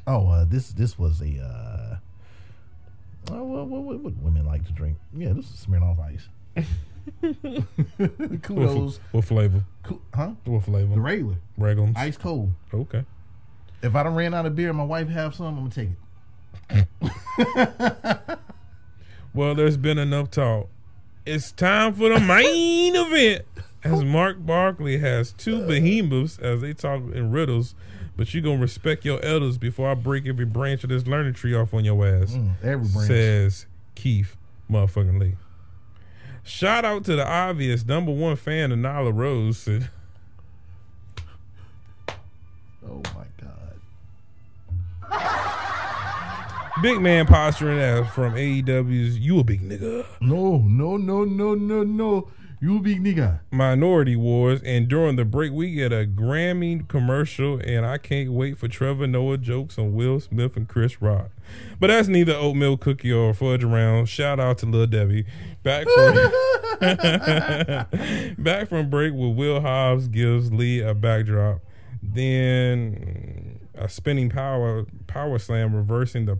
Oh, uh, this this was a. Uh, oh, what, what, what would women like to drink? Yeah, this is Smirnoff Ice. What, Kudos, fl- what flavor? Cool, huh? What flavor? The regular Regular. ice cold. Okay. If I don't ran out of beer, and my wife have some. I'm gonna take it. Well, there's been enough talk. It's time for the main event. As Mark Barkley has two behemoths as they talk in riddles, but you gonna respect your elders before I break every branch of this learning tree off on your ass. Mm, every branch. Says Keith motherfucking Lee. Shout out to the obvious number one fan of Nyla Rose. Said, Oh my god. Big man posturing ass from AEW's You a Big Nigga. No, no, no, no, no, no. You big nigga. Minority Wars, and during the break, we get a Grammy commercial, and I can't wait for Trevor Noah jokes on Will Smith and Chris Rock. But that's neither oatmeal cookie or fudge around. Shout out to Lil Debbie. Back from back from break with Will Hobbs gives Lee a backdrop, then a spinning power power slam reversing the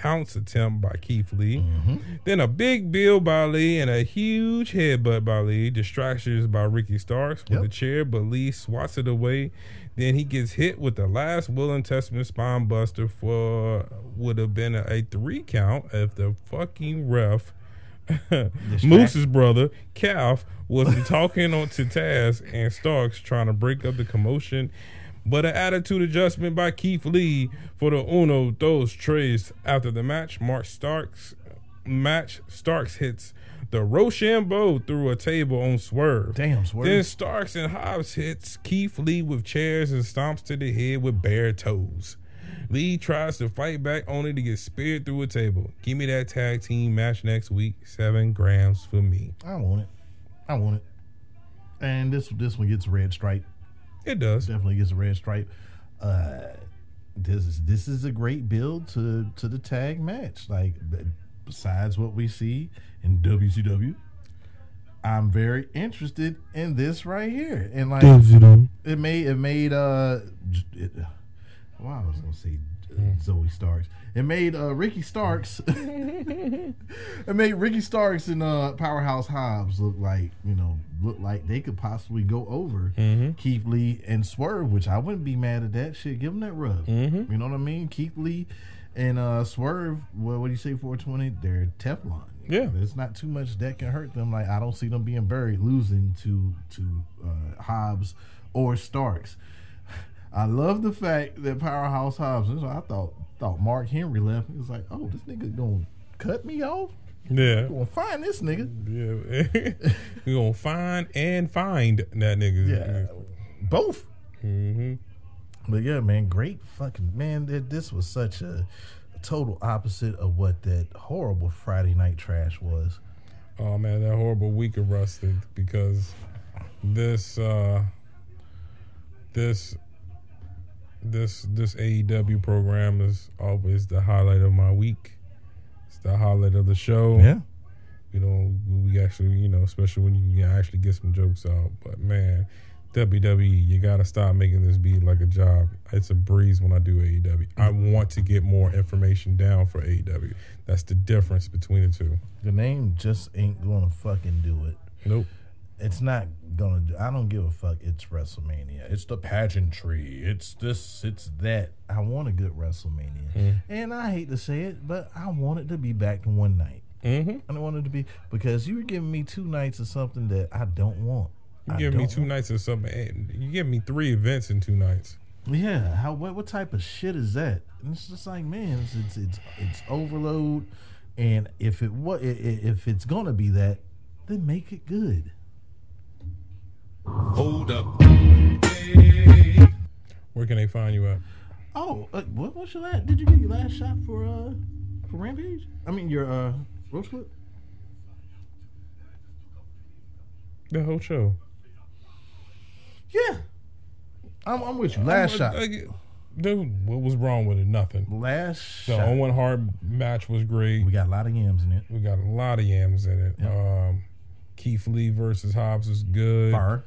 pounce attempt by Keith Lee. Mm-hmm. Then a big bill by Lee and a huge headbutt by Lee. Distractions by Ricky Starks with Yep. the chair, but Lee swats it away. Then he gets hit with the last Will and Testament spine buster for would have been a, a three count if the fucking ref Moose's brother, Calf, was talking on to Taz and Starks trying to break up the commotion. But an attitude adjustment by Keith Lee for the Uno dos trays after the match. Mark Starks match Starks hits the Roshambo through a table on Swerve. Damn, Swerve. Then Starks and Hobbs hits Keith Lee with chairs and stomps to the head with bare toes. Lee tries to fight back only to get speared through a table. Give me that tag team match next week. Seven grams for me. I want it. I want it. And this this one gets red stripe. It does. Definitely gets a red stripe. Uh, this is this is a great build to to the tag match. Like besides what we see in WCW, I'm very interested in this right here. And like it made it made uh j- it, wow I was gonna say uh, Zoe Starks. It made uh Ricky Starks it made Ricky Starks and uh Powerhouse Hobbs look like, you know, look like they could possibly go over Keith Lee and Swerve, which I wouldn't be mad at that shit. Give them that rub. You know what I mean? Keith Lee and uh Swerve, well, what do you say, 420? They're Teflon. Yeah. There's not too much that can hurt them. Like I don't see them being buried losing to to uh, Hobbs or Starks. I love the fact that Powerhouse Hobbs. So I thought thought Mark Henry left. He was like, "Oh, this nigga gonna cut me off. Yeah. Gonna find this nigga." Yeah. We're going to find and find that nigga. Yeah, both. hmm But yeah, man, great fucking man. That This was such a, total opposite of what that horrible Friday night trash was. Oh man, that horrible week of wrestling because this uh this this this AEW program is always the highlight of my week. It's the highlight of the show. We don't. We actually, you know, especially when you can actually get some jokes out. But man, WWE, you gotta stop making this be like a job. It's a breeze when I do AEW. I want to get more information down for AEW. That's the difference between the two. The name just ain't gonna fucking do it. Nope. It's not gonna do. I don't give a fuck. It's WrestleMania. It's the pageantry. It's this. It's that. I want a good WrestleMania, and I hate to say it, but I want it to be back to one night. Mm-hmm. I don't want it to be because you were giving me two nights of something that I don't want. You give me two want- nights of something. and You give me three events in two nights. Yeah, how what what type of shit is that? And it's just like, man, it's it's it's, it's overload. And if it what if it's gonna be that, then make it good. Hold up. Hey. Where can they find you at? Oh, uh, what was your last? Did you get your last shot for uh for Rampage? I mean your uh roast clip. The whole show. Yeah, I'm, I'm with you. Last I'm- shot. I- dude, what was wrong with it? Nothing. last The shot. Owen Hart match was great. we got a lot of yams in it. We got a lot of yams in it. Um, Keith Lee versus Hobbs was good. Fire.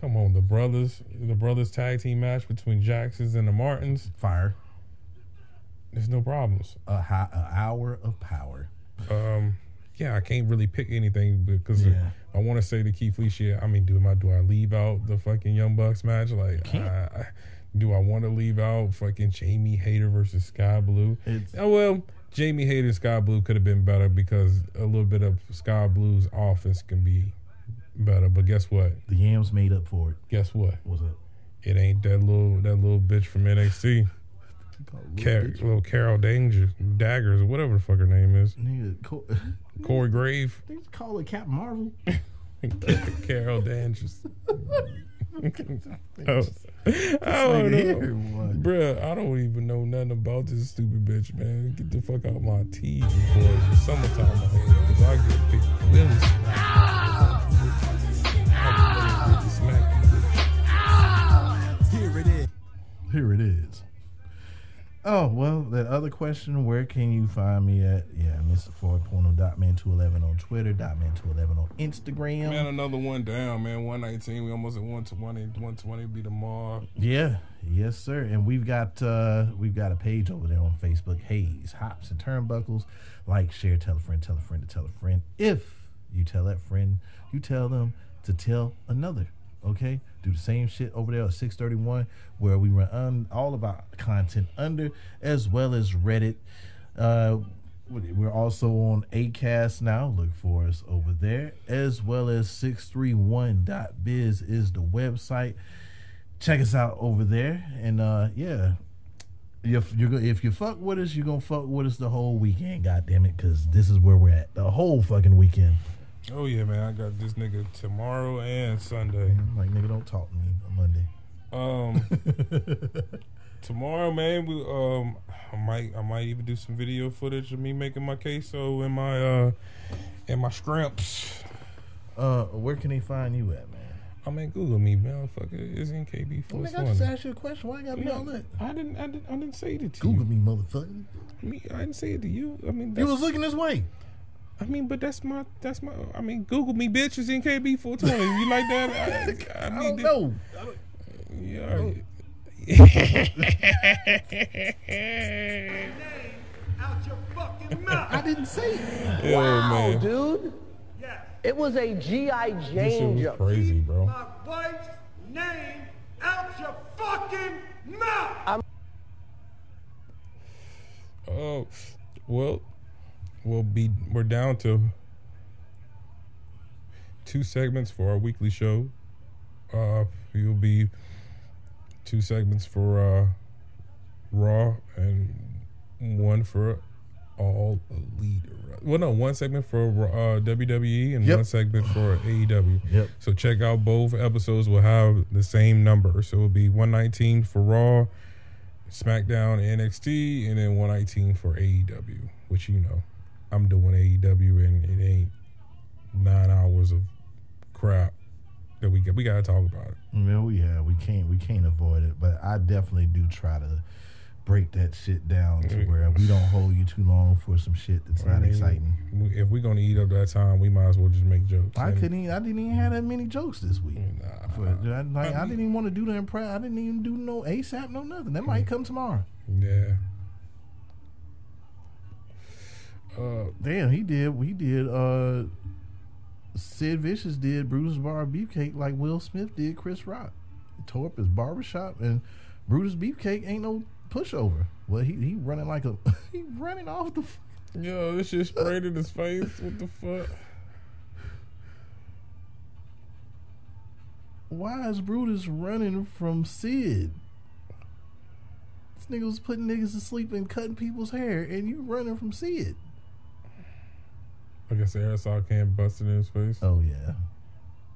Come on, the brothers, the brothers tag team match between Jacksons and the Martins. Fire. There's no problems. A, hi- a hour of power. Um, yeah, I can't really pick anything because Yeah. I want to say the Keith Lee shit. I mean, do I do I leave out the fucking Young Bucks match? Like, I, I- do I want to leave out fucking Jamie Hayter versus Sky Blue? It's- oh well, Jamie Hayter Sky Blue could have been better because a little bit of Sky Blue's offense can be better. But guess what? The yams made up for it. Guess what? What's up? It ain't that little that little bitch from NXT. Car- little Carol Danger, Daggers, or whatever the fuck her name is. Nigga, co- Corey Grave, they just call it Captain Marvel. Carol Dangers. oh, I don't know. Bruh, I don't even know nothing about this stupid bitch, man. Get the fuck out my teeth before it's summertime because I get big feelings. Here it is. Oh, well, that other question, where can you find me at? Yeah, Mr. 4.0.man211 on Twitter, dot .man211 on Instagram. Man, another one down, man. 119. We almost at 120. 120 be tomorrow. Yeah, yes, sir. And we've got uh we've got a page over there on Facebook, Hayes, Hops and Turnbuckles. Like, share, tell a friend, tell a friend to tell a friend. If you tell that friend, you tell them to tell another. Okay? Do the same shit over there at 631 where we run un- all of our content under as well as Reddit. Uh we're also on Acast now. Look for us over there, as well as 631.biz is the website check us out over there and uh yeah if you're if you fuck with us you're gonna fuck with us the whole weekend god damn it because this is where we're at the whole fucking weekend Oh, yeah, man. I got this nigga tomorrow and Sunday. I'm like nigga don't talk to me on monday Um, tomorrow, man, we um, I might, I might even do some video footage of me making my queso in my uh, in my scrimps. uh where can they find you at man I mean, Google me, motherfucker. It's in KB four. nigga, I just asked you a question why I gotta be all that I didn't, I didn't, I didn't say it to google you. Google me motherfucker I, mean, I didn't say it to you. I mean, you was looking this way I mean, but that's my, that's my. I mean, Google me, bitch. It's in KB four twenty. You like that? I, I, i don't to- know Yeah. all right. Out your fucking mouth. i didn't say it Yo, Wow, man. dude. Yes. It was a G.I. This shit Jane was crazy, bro. My wife's name out your fucking mouth. I. Oh, well, we'll be we're down to two segments for our weekly show. Uh, you'll be two segments for uh, Raw and one for All Elite. Well, no, one segment for uh, WWE and Yep. one segment for AEW. Yep. So check out both episodes. Will have the same number. So it'll be 119 for Raw, SmackDown, NXT, and then 119 for AEW. Which you know, I'm doing AEW, and it ain't nine hours of crap that we got. We gotta talk about it. Mm, well, yeah, we can't we can't avoid it, but I definitely do try to break that shit down to Mm. where we don't hold you too long for some shit that's I not mean, exciting. If we're gonna eat up that time, we might as well just make jokes. I And- couldn't. Even, I didn't even have that many jokes this week. Mm, nah. For, I, like, I didn't even want to do the impress. I didn't even do no ASAP, no nothing. That might come tomorrow. Yeah. Uh, Damn, he did. He did. Uh, Sid Vicious did Brutus Bar Beefcake like Will Smith did Chris Rock. He tore up his barbershop, and Brutus Beefcake ain't no pushover. Well, he he running like a he running off the. f- yo, this shit sprayed in his face. What the fuck? Why is Brutus running from Sid? This nigga was putting niggas to sleep and cutting people's hair, and you running from Sid. I guess the aerosol can busted in his face. Oh yeah,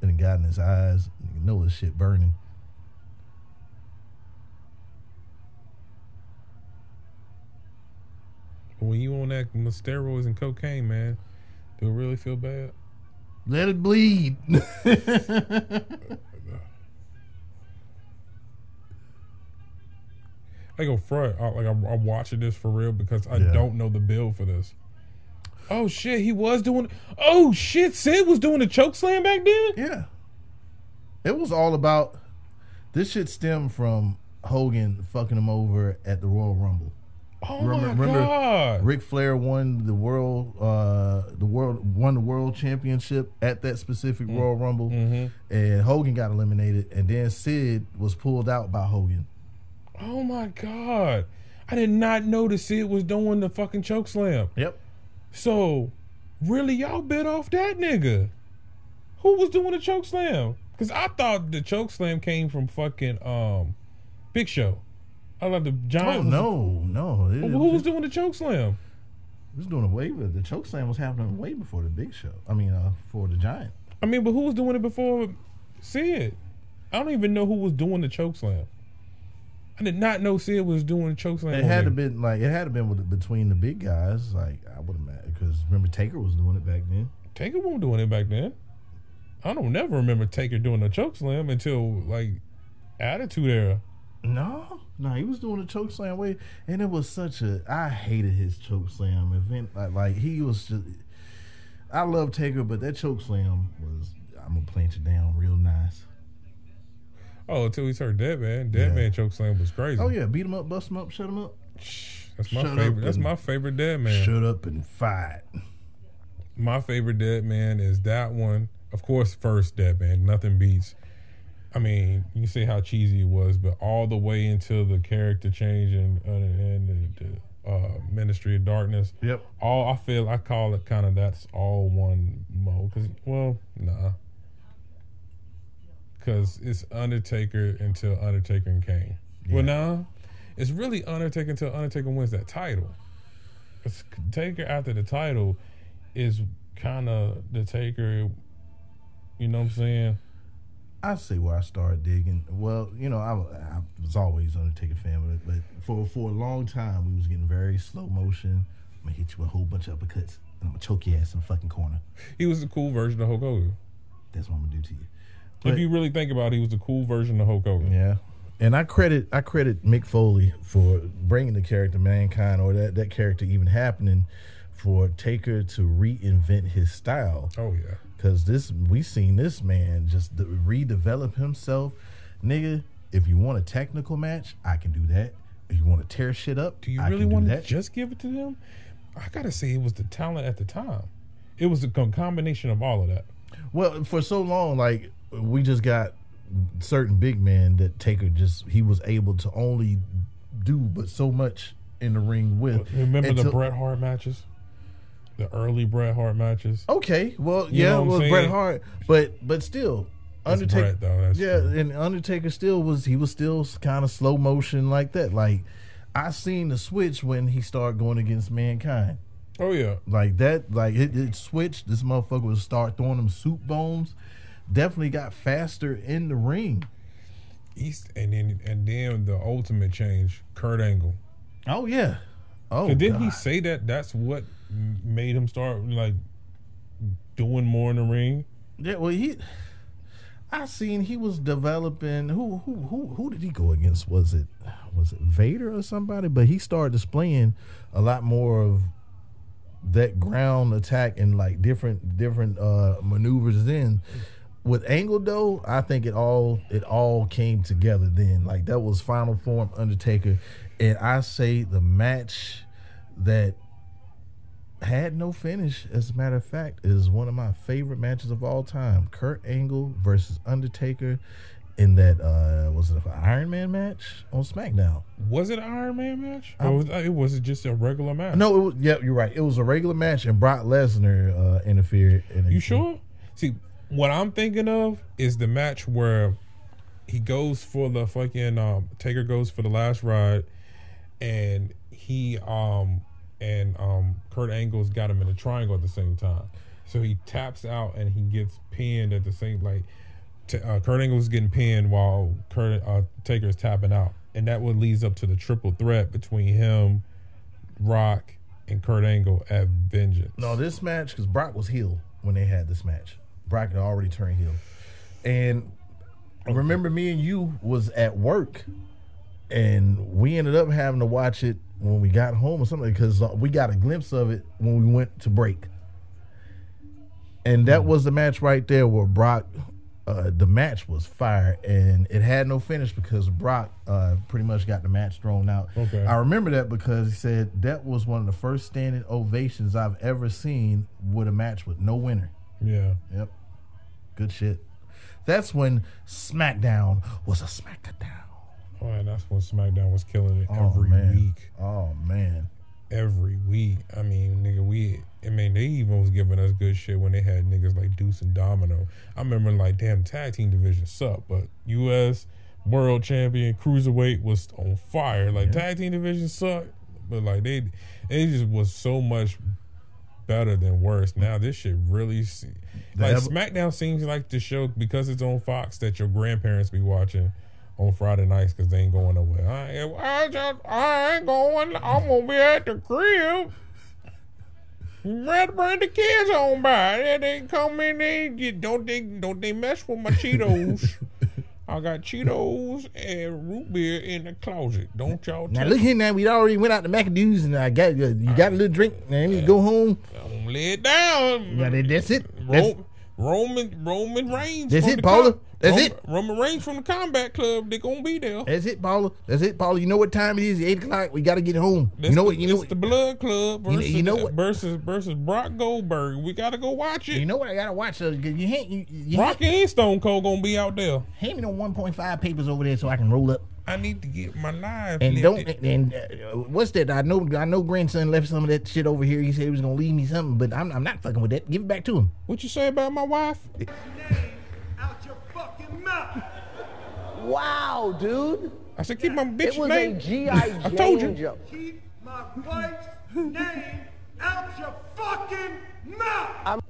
and it got in his eyes. You know his shit burning. When you on that with steroids and cocaine, man, do it really feel bad? Let it bleed. I go front. I, like I'm, I'm watching this for real because I Yeah. don't know the bill for this. Oh shit, he was doing. Oh shit, Sid was doing a choke slam back then. yeah, it was all about. This shit stemmed from Hogan fucking him over at the Royal Rumble. Oh Remember- my remember god. Ric Flair won the world, uh, the world won the world championship at that specific Royal Rumble, and Hogan got eliminated, and then Sid was pulled out by Hogan. Oh my god. I did not know that Sid was doing the fucking choke slam. Yep. So, really, y'all bit off that nigga? Who was doing the choke slam? Because I thought the choke slam came from fucking um, Big Show. I thought the Oh giant. no, no! It, Was, it who was, was doing the choke slam? was doing it way, but the choke slam was happening way before the Big Show. I mean, uh, for the Giant. I mean, but who was doing it before Sid? I don't even know who was doing the choke slam. I did not know Sid was doing the choke slam. It had to been like it had to been with, between the big guys. Like I would imagine because remember Taker was doing it back then. Taker wasn't doing it back then. I don't never remember Taker doing a choke slam until like Attitude Era. No, no, he was doing a choke slam way, and it was such a. I hated his choke slam event. Like, like he was just. I love Taker, but that choke slam was. I'm gonna plant you down real nice. Oh, until he's hurt Dead Man. Dead Yeah. Man choke slam was crazy. Oh yeah, beat him up, bust him up, shut him up, That's my Shut favorite. That's my favorite Dead Man. shut up and fight. My favorite Dead Man is that one. Of course, first Dead Man. Nothing beats. I mean, you can see how cheesy it was, but all the way until the character change and uh, and the, the uh, Ministry of Darkness. Yep. All I feel, I call it kind of that's all one mode. Cause well, nah. Cause it's Undertaker until Undertaker and Kane. Well, nah, it's really Undertaker until Undertaker wins that title. It's Taker after the title is kind of the Taker. You know what I'm saying? I see where I started digging. Well, you know, I, I was always Undertaker fan, but, but for for a long time we was getting very slow motion. I'm gonna hit you with a whole bunch of uppercuts, and I'm gonna choke your ass in the fucking corner. He was the cool version of Hulk Hogan. That's what I'm gonna do to you. If you really think about it, he was the cool version of Hulk Hogan. Yeah. And I credit I credit Mick Foley for bringing the character Mankind or that, that character even happening for Taker to reinvent his style. Oh yeah. Cause this we seen this man just de- redevelop himself. Nigga, if you want a technical match, I can do that. If you want to tear shit up, Do you I really want to just give it to them? I gotta say, it was the talent at the time. It was a combination of all of that. Well, for so long, like we just got certain big men that Taker just he was able to only do but so much in the ring with. Remember the Bret Hart matches, the early Bret Hart matches. Okay, well, You yeah, it was Bret? Hart, but but still, That's Undertaker. Bret, though, yeah, true. and Undertaker still was he was still kind of slow motion like that. Like I seen the switch when he started going against Mankind. Oh yeah, Like that, like it, it switched. This motherfucker would start throwing them soup bones. Definitely got faster in the ring. East, and then and then the ultimate change, Kurt Angle. Oh yeah. Oh, didn't he say that that's what made him start like doing more in the ring? Yeah, well, he. I seen he was developing. Who who who who did he go against? Was it was it Vader or somebody? But he started displaying a lot more of that ground attack and like different different uh maneuvers. Then with Angle though, I think it all it all came together. Then like that was final form Undertaker, and I say the match that had no finish. As a matter of fact, is one of my favorite matches of all time. Kurt Angle versus Undertaker in that uh was it an Iron Man match on SmackDown? Was it an Iron Man match? Or was, it was it just a regular match? No, it was, yeah, you're right. It was a regular match, and Brock Lesnar uh, interfered. In. You sure? See, what I'm thinking of is the match where he goes for the fucking um Taker goes for the last ride and he um and um Kurt Angle's got him in a triangle at the same time. So he taps out and he gets pinned at the same like t- uh, Kurt Angle's getting pinned while Kurt uh, Taker's tapping out. And that what leads up to the triple threat between him, Rock, and Kurt Angle at Vengeance. No, this match because Brock was heel when they had this match. Brock had already turned heel, and remember, me and you was at work, and we ended up having to watch it when we got home or something because uh, we got a glimpse of it when we went to break, and that was the match right there where Brock. Uh, the match was fire and it had no finish because Brock uh, pretty much got the match thrown out. Okay. I remember that because he said that was one of the first standing ovations I've ever seen with a match with no winner. Yeah. Yep. Good shit. That's when SmackDown was a SmackDown. Oh, and that's when SmackDown was killing it Oh, every man. week. Oh man. Every week. I mean, nigga, we. I mean, they even was giving us good shit when they had niggas like Deuce and Domino. I remember like, damn, tag team division sucked, but U.S. World Champion Cruiserweight was on fire. Like tag team division sucked, but like they, it just was so much better than worse. Now this shit really, se- like SmackDown seems like the show because it's on Fox that your grandparents be watching on Friday nights because they ain't going nowhere. I ain't, I, just, I ain't going. I'm gonna be at the crib. Rather bring the kids on by. They, they come in there. you- Don't they? Don't they mess with my Cheetos? I got Cheetos and root beer in the closet. Don't y'all Now look here now, we already went out to McAdoo's and I got you got a little drink. Now let me go home. Don't lay it down. Yeah, that- that's it. That's, Roman Roman Reigns. That's it, Paula. com- That's Roman, it. Roman Reigns from the Combat Club. They gonna be there. that's it, Paula. That's it, Paula. You know what time it is? Eight o'clock. We gotta get home. This you know the, what? You know what? the Blood Club You know- versus you know what? versus versus Brock Goldberg. We gotta go watch it. You know what? I gotta watch. Uh, you, you, you, you Rocky and Stone Cold gonna be out there. hand me the one point five papers over there so I can roll up. I need to get my knife. And don't and uh, what's that? I know I know grandson left some of that shit over here. He said he was gonna leave me something, but I'm I'm not fucking with that. Give it back to him. What you say about my wife? Out your fucking mouth! Wow, dude. I said keep my bitch It was name. a G.I. I told you. Jane jump. Keep my wife's name out your fucking mouth!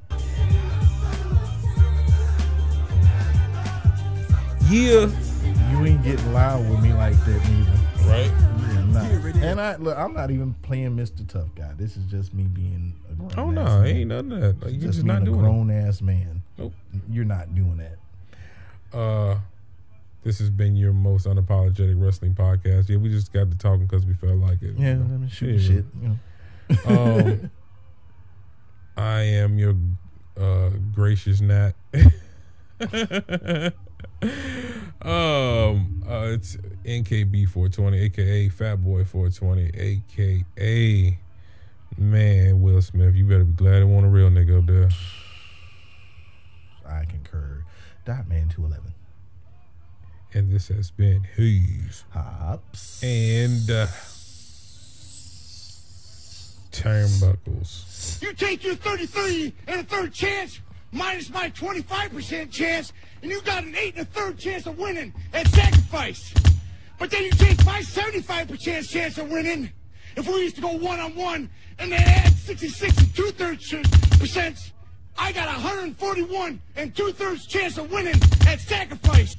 Yeah. You ain't getting loud with me like that, neither. Right. Yeah, I'm not. And I look, I'm not even playing Mr. Tough Guy. This is just me being a grown. Oh no, ass man. ain't none of that. Like, you just, just being not a doing it. grown ass man. Nope. You're not doing that. Uh, this has been your most unapologetic wrestling podcast. Yeah, we just got to talking because we felt like it. Yeah, you know. let me shoot Yeah. shit. You know. Um, I am your uh, gracious Nat. um, uh, it's NKB 420, aka Fat Boy 420, aka man Will Smith. You better be glad it want a real nigga up there. I concur. Dot man two eleven. And this has been He's Hops. and uh, Turnbuckles. You take your 33 and a third chance, minus my 25% chance, and you got an 8 and a third chance of winning at sacrifice. But then you take my 75% chance of winning. If we used to go one on one and then add 66 and two thirds percent, I got a 141 and two thirds chance of winning at sacrifice.